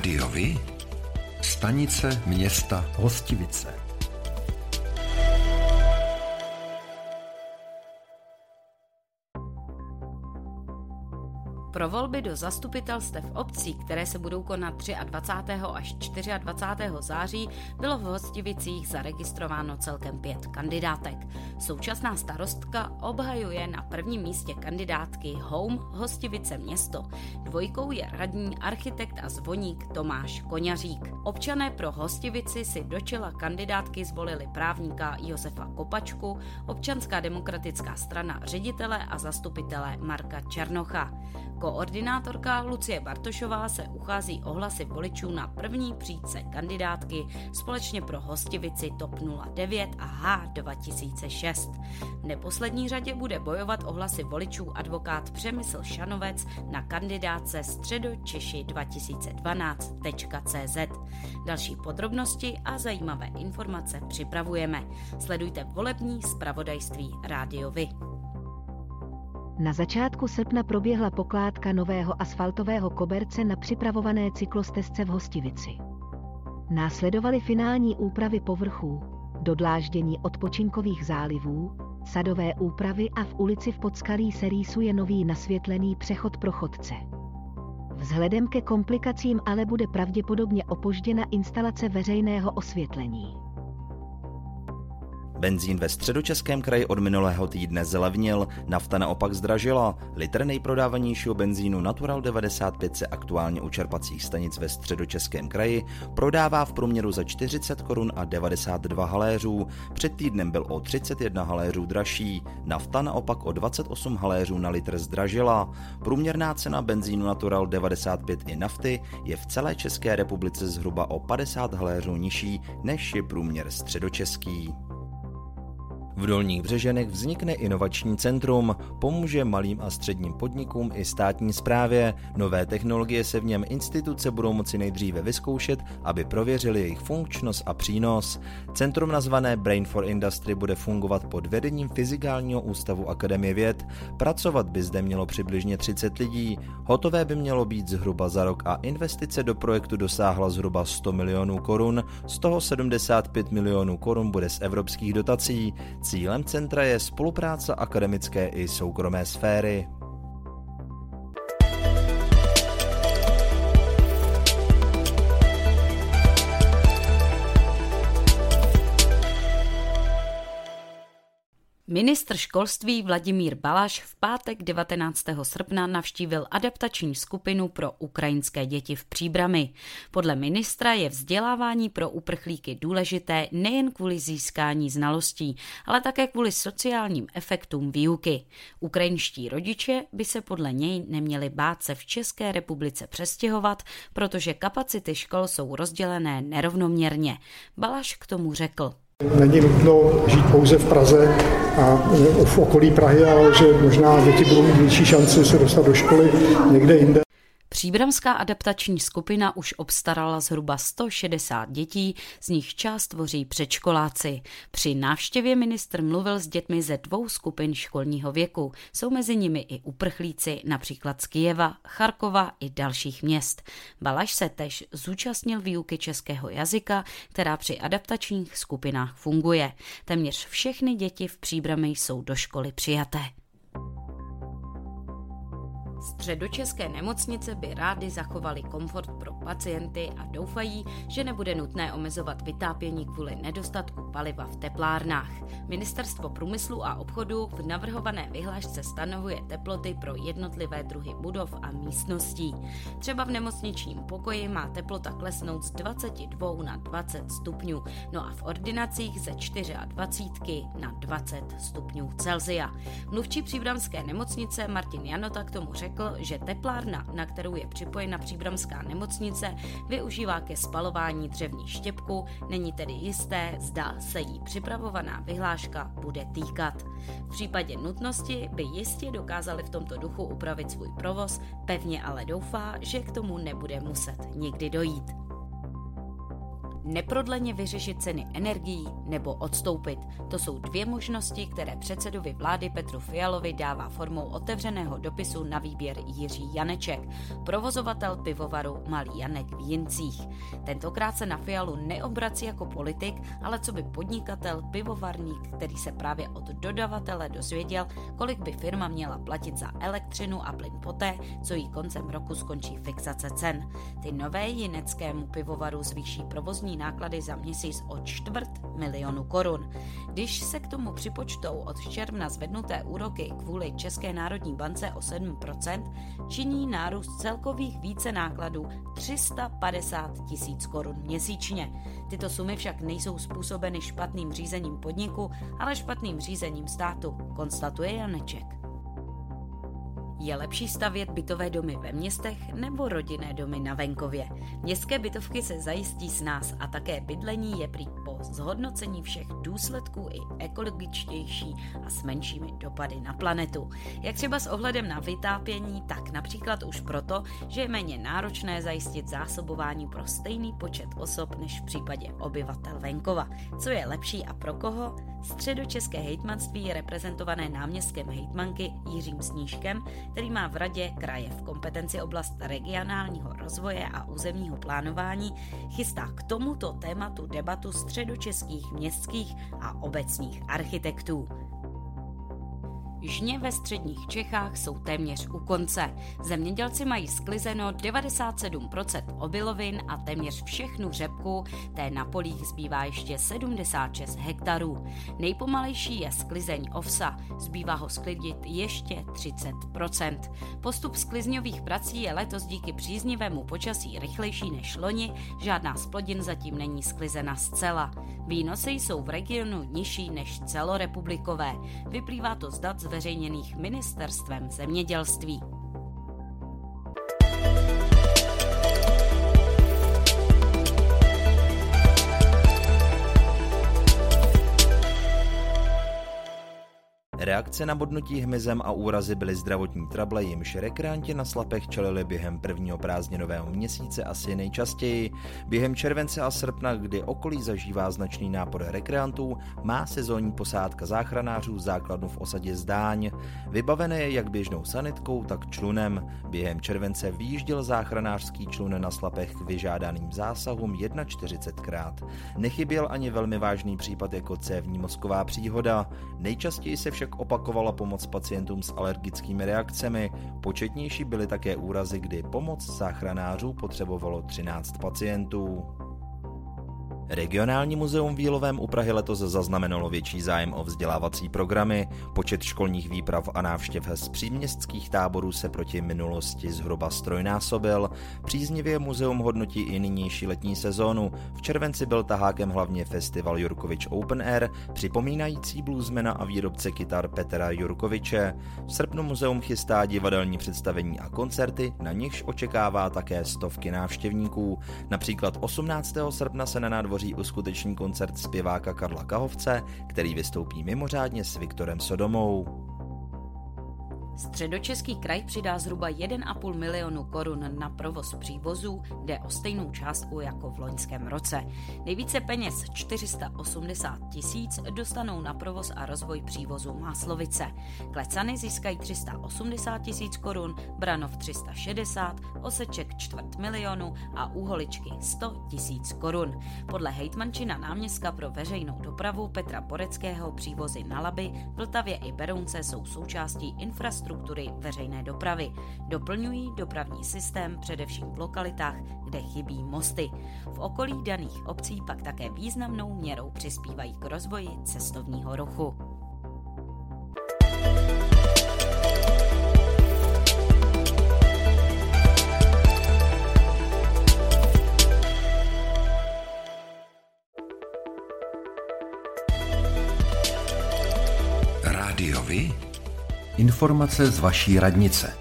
Rádiovi? Stanice města Hostivice. Pro volby do zastupitelstev obcí, které se budou konat 23. až 24. září, bylo v Hostivicích zaregistrováno celkem pět kandidátek. Současná starostka obhajuje na prvním místě kandidátky Home Hostivice město. Dvojkou je radní architekt a zvoník Tomáš Koňařík. Občané pro Hostivici si do čela kandidátky zvolili právníka Josefa Kopačku, občanská demokratická strana ředitele a zastupitele Marka Černocha. Koordinátorka Lucie Bartošová se uchází o hlasy voličů na první příčce kandidátky společně pro hostivici TOP 09 a H2006. V neposlední řadě bude bojovat o hlasy voličů advokát Přemysl Šanovec na kandidátce středočeši 2012.cz. Další podrobnosti a zajímavé informace připravujeme. Sledujte volební zpravodajství Rádiovi. Na začátku srpna proběhla pokládka nového asfaltového koberce na připravované cyklostezce v Hostivici. Následovaly finální úpravy povrchů, dodláždění odpočinkových zálivů, sadové úpravy a v ulici v Podskalí se rýsuje nový nasvětlený přechod pro chodce. Vzhledem ke komplikacím ale bude pravděpodobně opožděna instalace veřejného osvětlení. Benzín ve středočeském kraji od minulého týdne zlevnil, nafta naopak zdražila. Litr nejprodávanějšího benzínu Natural 95 se aktuálně u čerpacích stanic ve středočeském kraji prodává v průměru za 40 korun a 92 haléřů. Před týdnem byl o 31 haléřů dražší. Nafta naopak o 28 haléřů na litr zdražila. Průměrná cena benzínu Natural 95 i nafty je v celé České republice zhruba o 50 haléřů nižší než je průměr středočeský. V Dolních Břeženech vznikne inovační centrum, pomůže malým a středním podnikům i státní správě. Nové technologie se v něm instituce budou moci nejdříve vyzkoušet, aby prověřili jejich funkčnost a přínos. Centrum nazvané Brain for Industry bude fungovat pod vedením Fyzikálního ústavu Akademie věd. Pracovat by zde mělo přibližně 30 lidí. Hotové by mělo být zhruba za rok a investice do projektu dosáhla zhruba 100 milionů korun, z toho 75 milionů korun bude z evropských dotací. Cílem centra je spolupráce akademické i soukromé sféry. Ministr školství Vladimír Balaš v pátek 19. srpna navštívil adaptační skupinu pro ukrajinské děti v Příbrami. Podle ministra je vzdělávání pro uprchlíky důležité nejen kvůli získání znalostí, ale také kvůli sociálním efektům výuky. Ukrajinští rodiče by se podle něj neměli bát se v České republice přestěhovat, protože kapacity škol jsou rozdělené nerovnoměrně. Balaš k tomu řekl. Není nutno žít pouze v Praze a v okolí Prahy, ale že možná děti budou mít větší šanci se dostat do školy někde jinde. Příbramská adaptační skupina už obstarala zhruba 160 dětí, z nich část tvoří předškoláci. Při návštěvě ministr mluvil s dětmi ze dvou skupin školního věku. Jsou mezi nimi i uprchlíci, například z Kijeva, Charkova i dalších měst. Balaš se tež zúčastnil výuky českého jazyka, která při adaptačních skupinách funguje. Téměř všechny děti v Příbrami jsou do školy přijaté. Středočeské nemocnice by rády zachovali komfort pro pacienty a doufají, že nebude nutné omezovat vytápění kvůli nedostatku paliva v teplárnách. Ministerstvo průmyslu a obchodu v navrhované vyhlášce stanovuje teploty pro jednotlivé druhy budov a místností. Třeba v nemocničním pokoji má teplota klesnout z 22 na 20 stupňů, no a v ordinacích ze 24 na 20 stupňů Celzia. Mluvčí příbramské nemocnice Martin Janota k tomu řekl, řekl, že teplárna, na kterou je připojena příbramská nemocnice, využívá ke spalování dřevní štěpku, není tedy jisté, zda se jí připravovaná vyhláška bude týkat. V případě nutnosti by jistě dokázali v tomto duchu upravit svůj provoz, pevně ale doufá, že k tomu nebude muset nikdy dojít. Neprodleně vyřešit ceny energií nebo odstoupit. To jsou dvě možnosti, které předsedovi vlády Petru Fialovi dává formou otevřeného dopisu na výběr Jiří Janeček, provozovatel pivovaru Malý Janek v Jincích. Tentokrát se na Fialu neobrací jako politik, ale co by podnikatel, pivovarník, který se právě od dodavatele dozvěděl, kolik by firma měla platit za elektřinu a plyn poté, co jí koncem roku skončí fixace cen. Ty nové jineckému pivovaru zvýší provozní náklady za měsíc o čtvrt milionu korun. Když se k tomu připočtou od června zvednuté úroky kvůli České národní bance o 7%, činí nárůst celkových více nákladů 350 tisíc korun měsíčně. Tyto sumy však nejsou způsobeny špatným řízením podniku, ale špatným řízením státu, konstatuje Janeček. Je lepší stavět bytové domy ve městech nebo rodinné domy na venkově? Městské bytovky se zajistí s nás a také bydlení je prý po zhodnocení všech důsledků i ekologičtější a s menšími dopady na planetu. Jak třeba s ohledem na vytápění, tak například už proto, že je méně náročné zajistit zásobování pro stejný počet osob než v případě obyvatel venkova. Co je lepší a pro koho? Středočeské hejtmanství je reprezentované náměstkem hejtmanky Jiřím Snížkem, který má v radě kraje v kompetenci oblast regionálního rozvoje a územního plánování, chystá k tomuto tématu debatu středočeských městských a obecních architektů. Žně ve středních Čechách jsou téměř u konce. Zemědělci mají sklizeno 97% obilovin a téměř všechnu řepku, té na polích zbývá ještě 76 hektarů. Nejpomalejší je sklizeň ovsa, zbývá ho sklidit ještě 30%. Postup sklizňových prací je letos díky příznivému počasí rychlejší než loni, žádná z plodin zatím není sklizena zcela. Výnosy jsou v regionu nižší než celorepublikové. Vyplývá to z dat zveřejněných ministerstvem zemědělství. Reakce na bodnutí hmyzem a úrazy byly zdravotní trable, jimž rekreanti na slapech čelili během prvního prázdninového měsíce asi nejčastěji. Během července a srpna, kdy okolí zažívá značný nápor rekreantů, má sezónní posádka záchranářů základnu v osadě Zdáň. Vybavené je jak běžnou sanitkou, tak člunem. Během července výjížděl záchranářský člun na slapech k vyžádaným zásahům 41krát. Nechyběl ani velmi vážný případ jako cévní mozková příhoda. Nejčastěji se však opakovala pomoc pacientům s alergickými reakcemi. Početnější byly také úrazy, kdy pomoc záchranářů potřebovalo 13 pacientů. Regionální muzeum v Jílovém u Prahy letos zaznamenalo větší zájem o vzdělávací programy. Počet školních výprav a návštěv z příměstských táborů se proti minulosti zhruba strojnásobil. Příznivě muzeum hodnotí i nynější letní sezónu. V červenci byl tahákem hlavně festival Jurkovič Open Air, připomínající bluesmena a výrobce kytar Petra Jurkoviče. V srpnu muzeum chystá divadelní představení a koncerty, na nichž očekává také stovky návštěvníků. Například 18. srpna se na nádvoří Zámoří uskuteční koncert zpěváka Karla Kahovce, který vystoupí mimořádně s Viktorem Sodomou. Středočeský kraj přidá zhruba 1,5 milionu korun na provoz přívozů, jde o stejnou částku jako v loňském roce. Nejvíce peněz 480 tisíc dostanou na provoz a rozvoj přívozu Máslovice. Klecany získají 380 tisíc korun, Branov 360, Oseček čtvrt milionu a Úholičky 100 tisíc korun. Podle hejtmančina náměstka pro veřejnou dopravu Petra Poreckého přívozy na Laby, Vltavě i Berounce jsou součástí infrastruktury infrastruktury veřejné dopravy. Doplňují dopravní systém především v lokalitách, kde chybí mosty. V okolí daných obcí pak také významnou měrou přispívají k rozvoji cestovního ruchu. Informace z vaší radnice.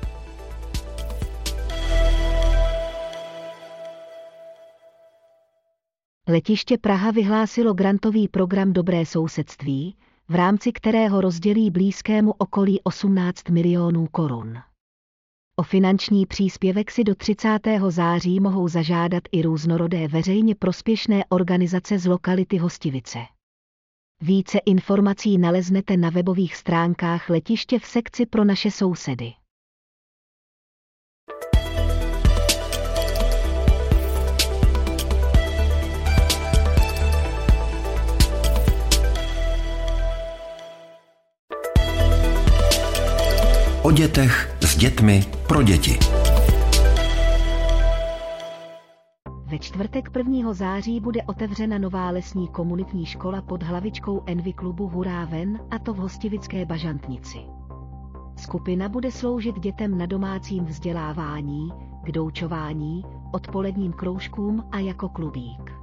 Letiště Praha vyhlásilo grantový program Dobré sousedství, v rámci kterého rozdělí blízkému okolí 18 milionů korun. O finanční příspěvek si do 30. září mohou zažádat i různorodé veřejně prospěšné organizace z lokality Hostivice. Více informací naleznete na webových stránkách letiště v sekci pro naše sousedy. O dětech, s dětmi, pro děti. Čtvrtek 1. září bude otevřena nová lesní komunitní škola pod hlavičkou Envy klubu Huráven, a to v Hostivické Bažantnici. Skupina bude sloužit dětem na domácím vzdělávání, k doučování, odpoledním kroužkům a jako klubík.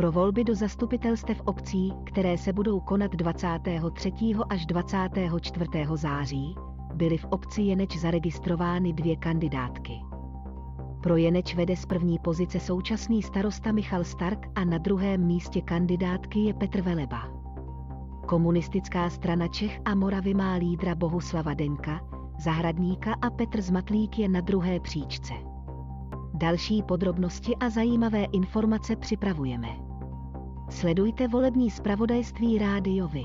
Pro volby do zastupitelstev obcí, které se budou konat 23. až 24. září, byly v obci Jeneč zaregistrovány dvě kandidátky. Pro Jeneč vede z první pozice současný starosta Michal Stark a na druhém místě kandidátky je Petr Veleba. Komunistická strana Čech a Moravy má lídra Bohuslava Denka, Zahradníka a Petr Zmatlík je na druhé příčce. Další podrobnosti a zajímavé informace připravujeme. Sledujte volební zpravodajství rádiovi.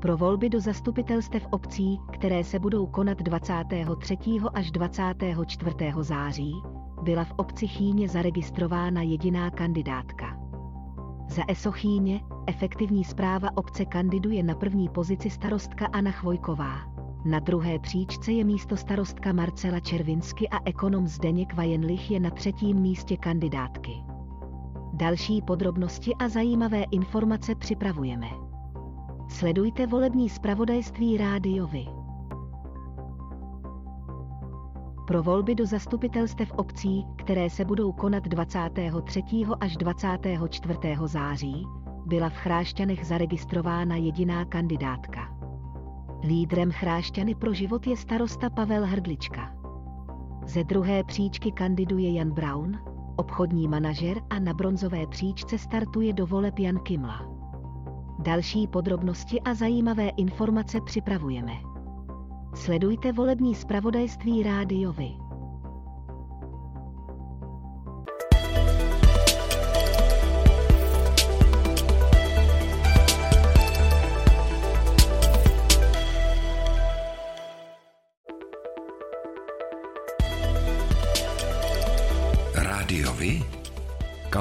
Pro volby do zastupitelstev obcí, které se budou konat 23. až 24. září, byla v obci Chýně zaregistrována jediná kandidátka. Za ESO Chýně, efektivní zpráva obce kandiduje na první pozici starostka Anna Chvojková. Na druhé příčce je místo starostka Marcela Červinsky a ekonom Zdeněk Vajenlich je na třetím místě kandidátky. Další podrobnosti a zajímavé informace připravujeme. Sledujte volební zpravodajství rádiovi. Pro volby do zastupitelstev obcí, které se budou konat 23. až 24. září, byla v Chrášťanech zaregistrována jediná kandidátka. Lídrem Chrášťany pro život je starosta Pavel Hrdlička. Ze druhé příčky kandiduje Jan Brown, obchodní manažer a na bronzové příčce startuje do voleb Jan Kimla. Další podrobnosti a zajímavé informace připravujeme. Sledujte volební zpravodajství rádiovi.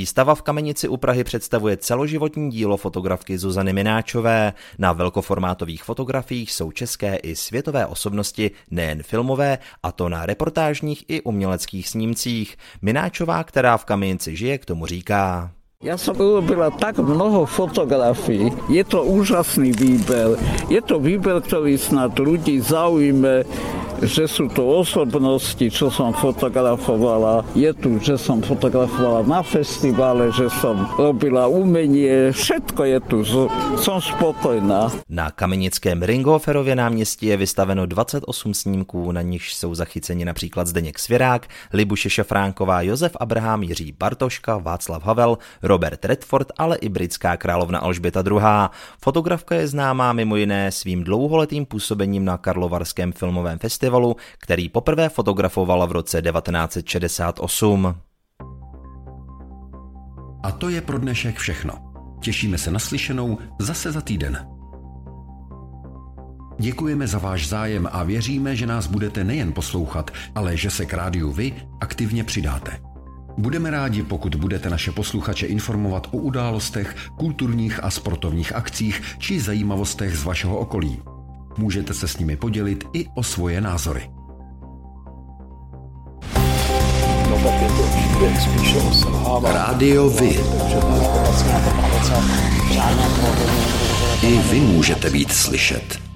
Výstava v Kamenici u Prahy představuje celoživotní dílo fotografky Zuzany Mináčové. Na velkoformátových fotografiích jsou české i světové osobnosti, nejen filmové, a to na reportážních i uměleckých snímcích. Mináčová, která v Kamenici žije, k tomu říká. Ja som urobila tak mnoho fotografií. Je to úžasný výber. Je to výber, ktorý snad ľudí zaujme, že sú to osobnosti, čo som fotografovala. Je tu, že som fotografovala na festivale, že som robila umenie. Všetko je tu. Som spokojná. Na kamenickém Ringoferově náměstí je vystaveno 28 snímků, na nichž jsou zachyceni například Zdeněk Svěrák, Libuše Šafránková, Josef Abraham, Jiří Bartoška, Václav Havel, Robert Redford, ale i britská královna Alžběta II. Fotografka je známá mimo jiné svým dlouholetým působením na Karlovarském filmovém festivalu, který poprvé fotografovala v roce 1968. A to je pro dnešek všechno. Těšíme se na slyšenou zase za týden. Děkujeme za váš zájem a věříme, že nás budete nejen poslouchat, ale že se k rádiu vy aktivně přidáte. Budeme rádi, pokud budete naše posluchače informovat o událostech, kulturních a sportovních akcích či zajímavostech z vašeho okolí. Můžete se s nimi podělit i o svoje názory. Rádio Vy. I vy můžete být slyšet.